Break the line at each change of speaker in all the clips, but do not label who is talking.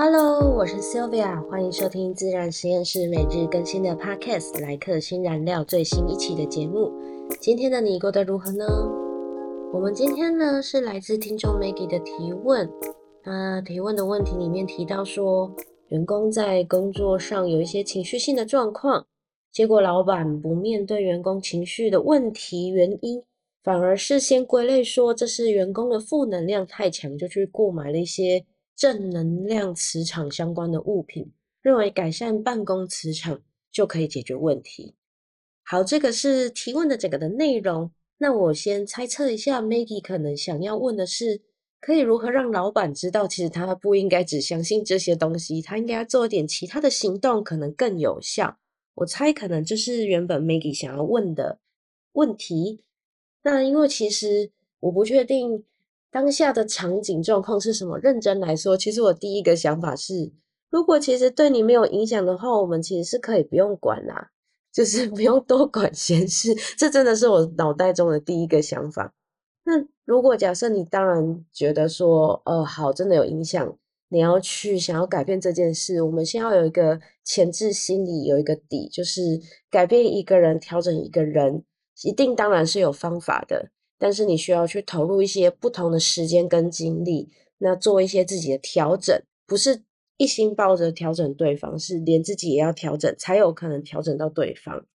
Hello，我是 Sylvia，欢迎收听自然实验室每日更新的 Podcast《来客新燃料》最新一期的节目。今天的你过得如何呢？我们今天呢是来自听众 Maggie 的提问，那提问的问题里面提到说，员工在工作上有一些情绪性的状况，结果老板不面对员工情绪的问题原因，反而事先归类说这是员工的负能量太强，就去购买了一些。正能量磁场相关的物品，认为改善办公磁场就可以解决问题。好，这个是提问的整个的内容。那我先猜测一下，Maggie 可能想要问的是，可以如何让老板知道，其实他不应该只相信这些东西，他应该要做一点其他的行动，可能更有效。我猜可能就是原本 Maggie 想要问的问题。那因为其实我不确定。当下的场景状况是什么？认真来说，其实我第一个想法是，如果其实对你没有影响的话，我们其实是可以不用管啦，就是不用多管闲事。这真的是我脑袋中的第一个想法。那如果假设你当然觉得说，呃，好，真的有影响，你要去想要改变这件事，我们先要有一个前置心理，有一个底，就是改变一个人，调整一个人，一定当然是有方法的。但是你需要去投入一些不同的时间跟精力，那做一些自己的调整，不是一心抱着调整对方，是连自己也要调整，才有可能调整到对方。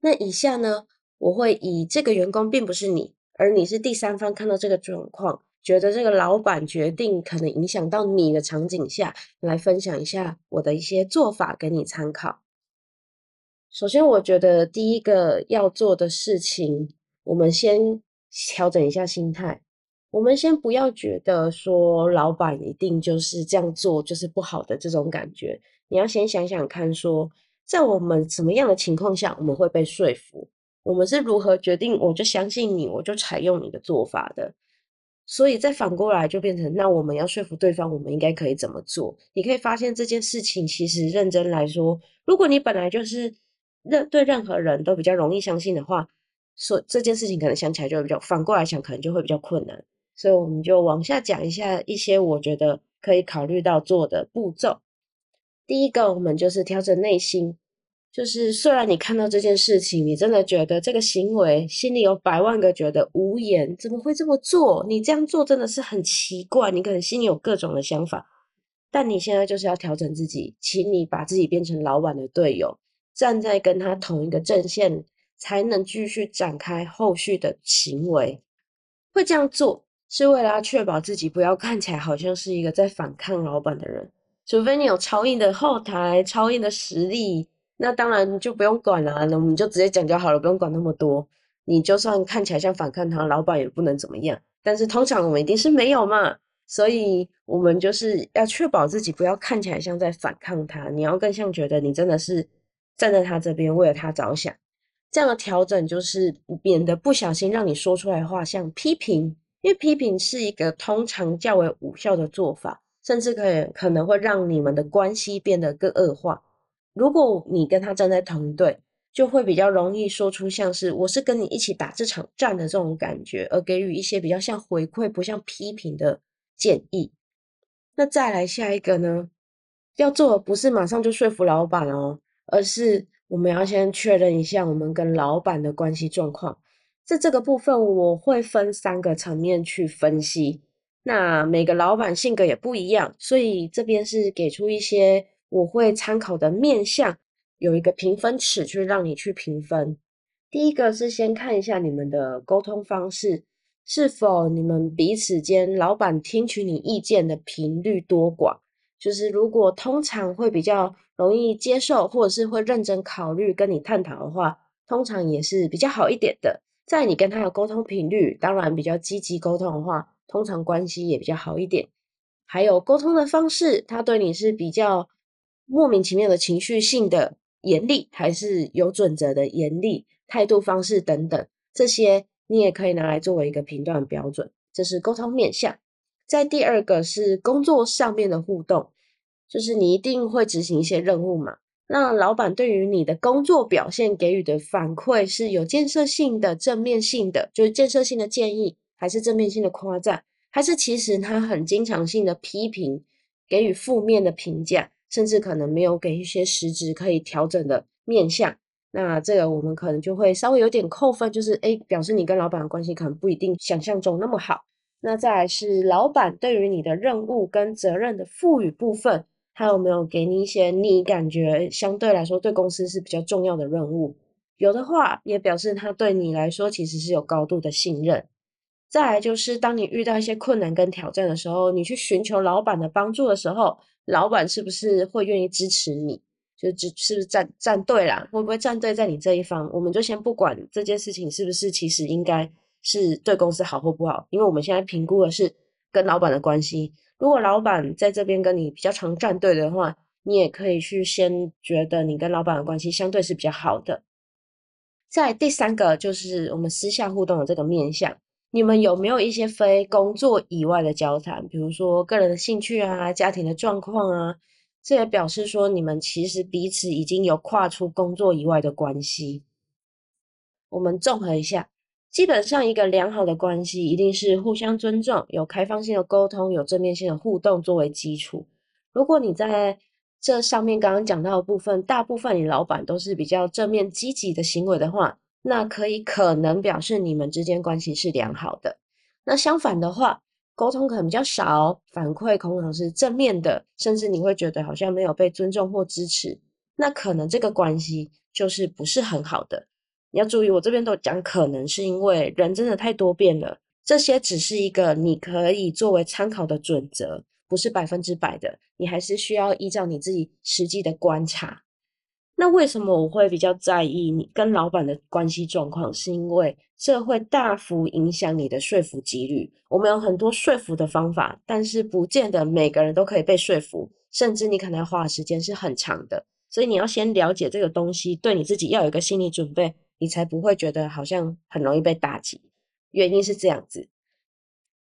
那以下呢，我会以这个员工并不是你，而你是第三方看到这个状况，觉得这个老板决定可能影响到你的场景下来分享一下我的一些做法给你参考。首先，我觉得第一个要做的事情。我们先调整一下心态，我们先不要觉得说老板一定就是这样做就是不好的这种感觉。你要先想想看，说在我们什么样的情况下我们会被说服？我们是如何决定我就相信你，我就采用你的做法的？所以再反过来就变成，那我们要说服对方，我们应该可以怎么做？你可以发现这件事情其实认真来说，如果你本来就是任对任何人都比较容易相信的话。说这件事情可能想起来就比较，反过来想可能就会比较困难，所以我们就往下讲一下一些我觉得可以考虑到做的步骤。第一个，我们就是调整内心，就是虽然你看到这件事情，你真的觉得这个行为心里有百万个觉得无言，怎么会这么做？你这样做真的是很奇怪，你可能心里有各种的想法，但你现在就是要调整自己，请你把自己变成老板的队友，站在跟他同一个阵线。才能继续展开后续的行为。会这样做是为了要确保自己不要看起来好像是一个在反抗老板的人。除非你有超硬的后台、超硬的实力，那当然就不用管了。那我们就直接讲就好了，不用管那么多。你就算看起来像反抗他，老板也不能怎么样。但是通常我们一定是没有嘛，所以我们就是要确保自己不要看起来像在反抗他。你要更像觉得你真的是站在他这边，为了他着想。这样的调整就是免得不小心让你说出来的话像批评，因为批评是一个通常较为无效的做法，甚至可以可能会让你们的关系变得更恶化。如果你跟他站在同一队，就会比较容易说出像是我是跟你一起打这场战的这种感觉，而给予一些比较像回馈不像批评的建议。那再来下一个呢？要做的不是马上就说服老板哦，而是。我们要先确认一下我们跟老板的关系状况，在这个部分我会分三个层面去分析。那每个老板性格也不一样，所以这边是给出一些我会参考的面相，有一个评分尺去让你去评分。第一个是先看一下你们的沟通方式，是否你们彼此间老板听取你意见的频率多寡。就是如果通常会比较容易接受，或者是会认真考虑跟你探讨的话，通常也是比较好一点的。在你跟他的沟通频率，当然比较积极沟通的话，通常关系也比较好一点。还有沟通的方式，他对你是比较莫名其妙的情绪性的严厉，还是有准则的严厉态度方式等等，这些你也可以拿来作为一个评断标准。这是沟通面向。在第二个是工作上面的互动，就是你一定会执行一些任务嘛。那老板对于你的工作表现给予的反馈是有建设性的、正面性的，就是建设性的建议，还是正面性的夸赞，还是其实他很经常性的批评，给予负面的评价，甚至可能没有给一些实质可以调整的面向，那这个我们可能就会稍微有点扣分，就是诶表示你跟老板的关系可能不一定想象中那么好。那再来是老板对于你的任务跟责任的赋予部分，他有没有给你一些你感觉相对来说对公司是比较重要的任务？有的话，也表示他对你来说其实是有高度的信任。再来就是，当你遇到一些困难跟挑战的时候，你去寻求老板的帮助的时候，老板是不是会愿意支持你？就支是不是站站队啦？会不会站队在你这一方？我们就先不管这件事情是不是其实应该是对公司好或不好，因为我们现在评估的是跟老板的关系。如果老板在这边跟你比较常站队的话，你也可以去先觉得你跟老板的关系相对是比较好的。在第三个就是我们私下互动的这个面向。你们有没有一些非工作以外的交谈？比如说个人的兴趣啊、家庭的状况啊，这也表示说你们其实彼此已经有跨出工作以外的关系。我们综合一下，基本上一个良好的关系一定是互相尊重、有开放性的沟通、有正面性的互动作为基础。如果你在这上面刚刚讲到的部分，大部分你老板都是比较正面积极的行为的话。那可以可能表示你们之间关系是良好的。那相反的话，沟通可能比较少，反馈可能是正面的，甚至你会觉得好像没有被尊重或支持，那可能这个关系就是不是很好的。你要注意，我这边都讲可能是因为人真的太多变了，这些只是一个你可以作为参考的准则，不是百分之百的，你还是需要依照你自己实际的观察。那为什么我会比较在意你跟老板的关系状况？是因为这会大幅影响你的说服几率。我们有很多说服的方法，但是不见得每个人都可以被说服，甚至你可能要花的时间是很长的。所以你要先了解这个东西，对你自己要有一个心理准备，你才不会觉得好像很容易被打击。原因是这样子。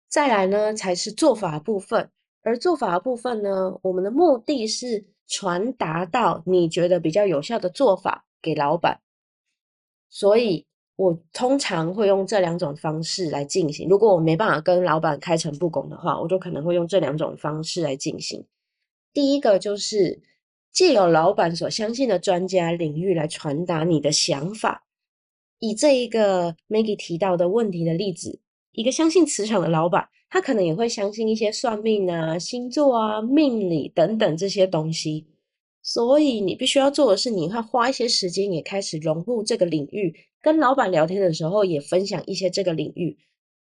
再来呢，才是做法部分。而做法部分呢，我们的目的是。传达到你觉得比较有效的做法给老板，所以我通常会用这两种方式来进行。如果我没办法跟老板开诚布公的话，我就可能会用这两种方式来进行。第一个就是借由老板所相信的专家领域来传达你的想法。以这一个 Maggie 提到的问题的例子，一个相信磁场的老板。他可能也会相信一些算命啊、星座啊、命理等等这些东西，所以你必须要做的是，你会花一些时间也开始融入这个领域，跟老板聊天的时候也分享一些这个领域，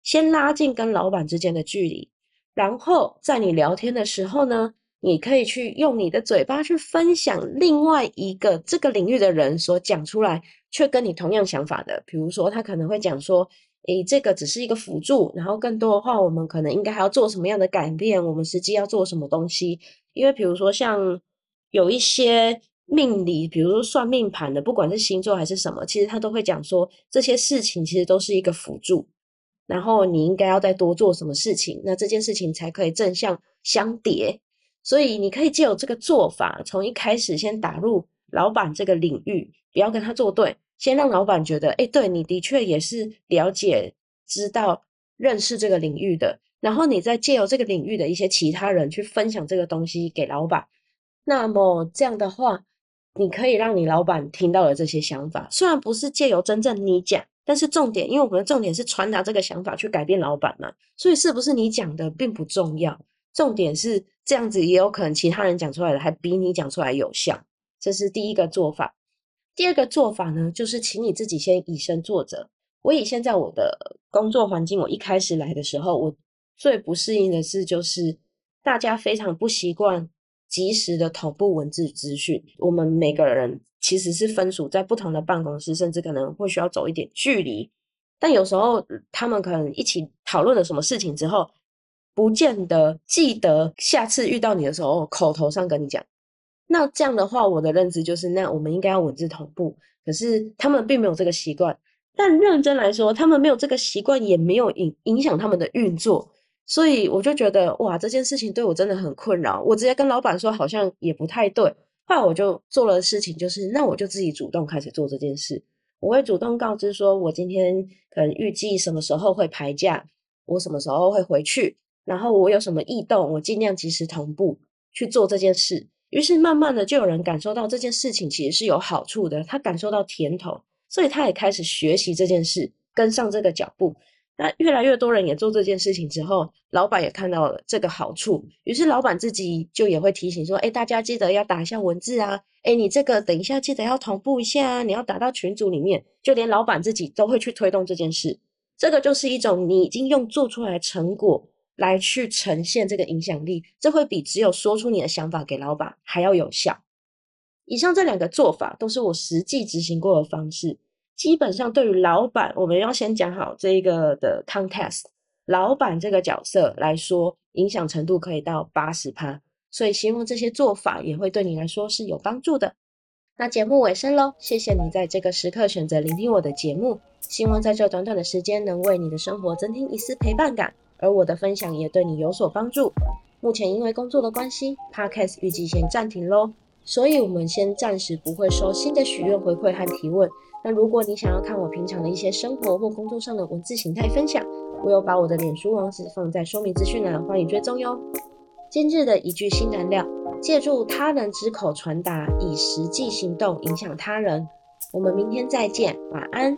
先拉近跟老板之间的距离，然后在你聊天的时候呢，你可以去用你的嘴巴去分享另外一个这个领域的人所讲出来却跟你同样想法的，比如说他可能会讲说。诶，这个只是一个辅助，然后更多的话，我们可能应该还要做什么样的改变？我们实际要做什么东西？因为比如说像有一些命理，比如说算命盘的，不管是星座还是什么，其实他都会讲说这些事情其实都是一个辅助，然后你应该要再多做什么事情，那这件事情才可以正向相叠。所以你可以借由这个做法，从一开始先打入老板这个领域，不要跟他作对。先让老板觉得，哎，对你的确也是了解、知道、认识这个领域的，然后你再借由这个领域的一些其他人去分享这个东西给老板。那么这样的话，你可以让你老板听到了这些想法，虽然不是借由真正你讲，但是重点，因为我们的重点是传达这个想法去改变老板嘛，所以是不是你讲的并不重要，重点是这样子也有可能其他人讲出来的还比你讲出来有效，这是第一个做法。第二个做法呢，就是请你自己先以身作则。我以现在我的工作环境，我一开始来的时候，我最不适应的是，就是大家非常不习惯及时的同步文字资讯。我们每个人其实是分属在不同的办公室，甚至可能会需要走一点距离。但有时候他们可能一起讨论了什么事情之后，不见得记得下次遇到你的时候，口头上跟你讲。那这样的话，我的认知就是，那我们应该要文字同步。可是他们并没有这个习惯。但认真来说，他们没有这个习惯，也没有影影响他们的运作。所以我就觉得，哇，这件事情对我真的很困扰。我直接跟老板说，好像也不太对。后来我就做了事情，就是那我就自己主动开始做这件事。我会主动告知说，我今天可能预计什么时候会排假，我什么时候会回去，然后我有什么异动，我尽量及时同步。去做这件事。于是慢慢的就有人感受到这件事情其实是有好处的，他感受到甜头，所以他也开始学习这件事，跟上这个脚步。那越来越多人也做这件事情之后，老板也看到了这个好处，于是老板自己就也会提醒说：“哎，大家记得要打一下文字啊，哎，你这个等一下记得要同步一下啊，你要打到群组里面。”就连老板自己都会去推动这件事，这个就是一种你已经用做出来成果。来去呈现这个影响力，这会比只有说出你的想法给老板还要有效。以上这两个做法都是我实际执行过的方式。基本上对于老板，我们要先讲好这一个的 context，老板这个角色来说，影响程度可以到八十趴。所以希望这些做法也会对你来说是有帮助的。那节目尾声喽，谢谢你在这个时刻选择聆听我的节目，希望在这短短的时间能为你的生活增添一丝陪伴感。而我的分享也对你有所帮助。目前因为工作的关系，Podcast 预计先暂停喽，所以我们先暂时不会收新的许愿回馈和提问。那如果你想要看我平常的一些生活或工作上的文字形态分享，我有把我的脸书网址放在说明资讯栏，欢迎追踪哟。今日的一句新燃料：借助他人之口传达，以实际行动影响他人。我们明天再见，晚安。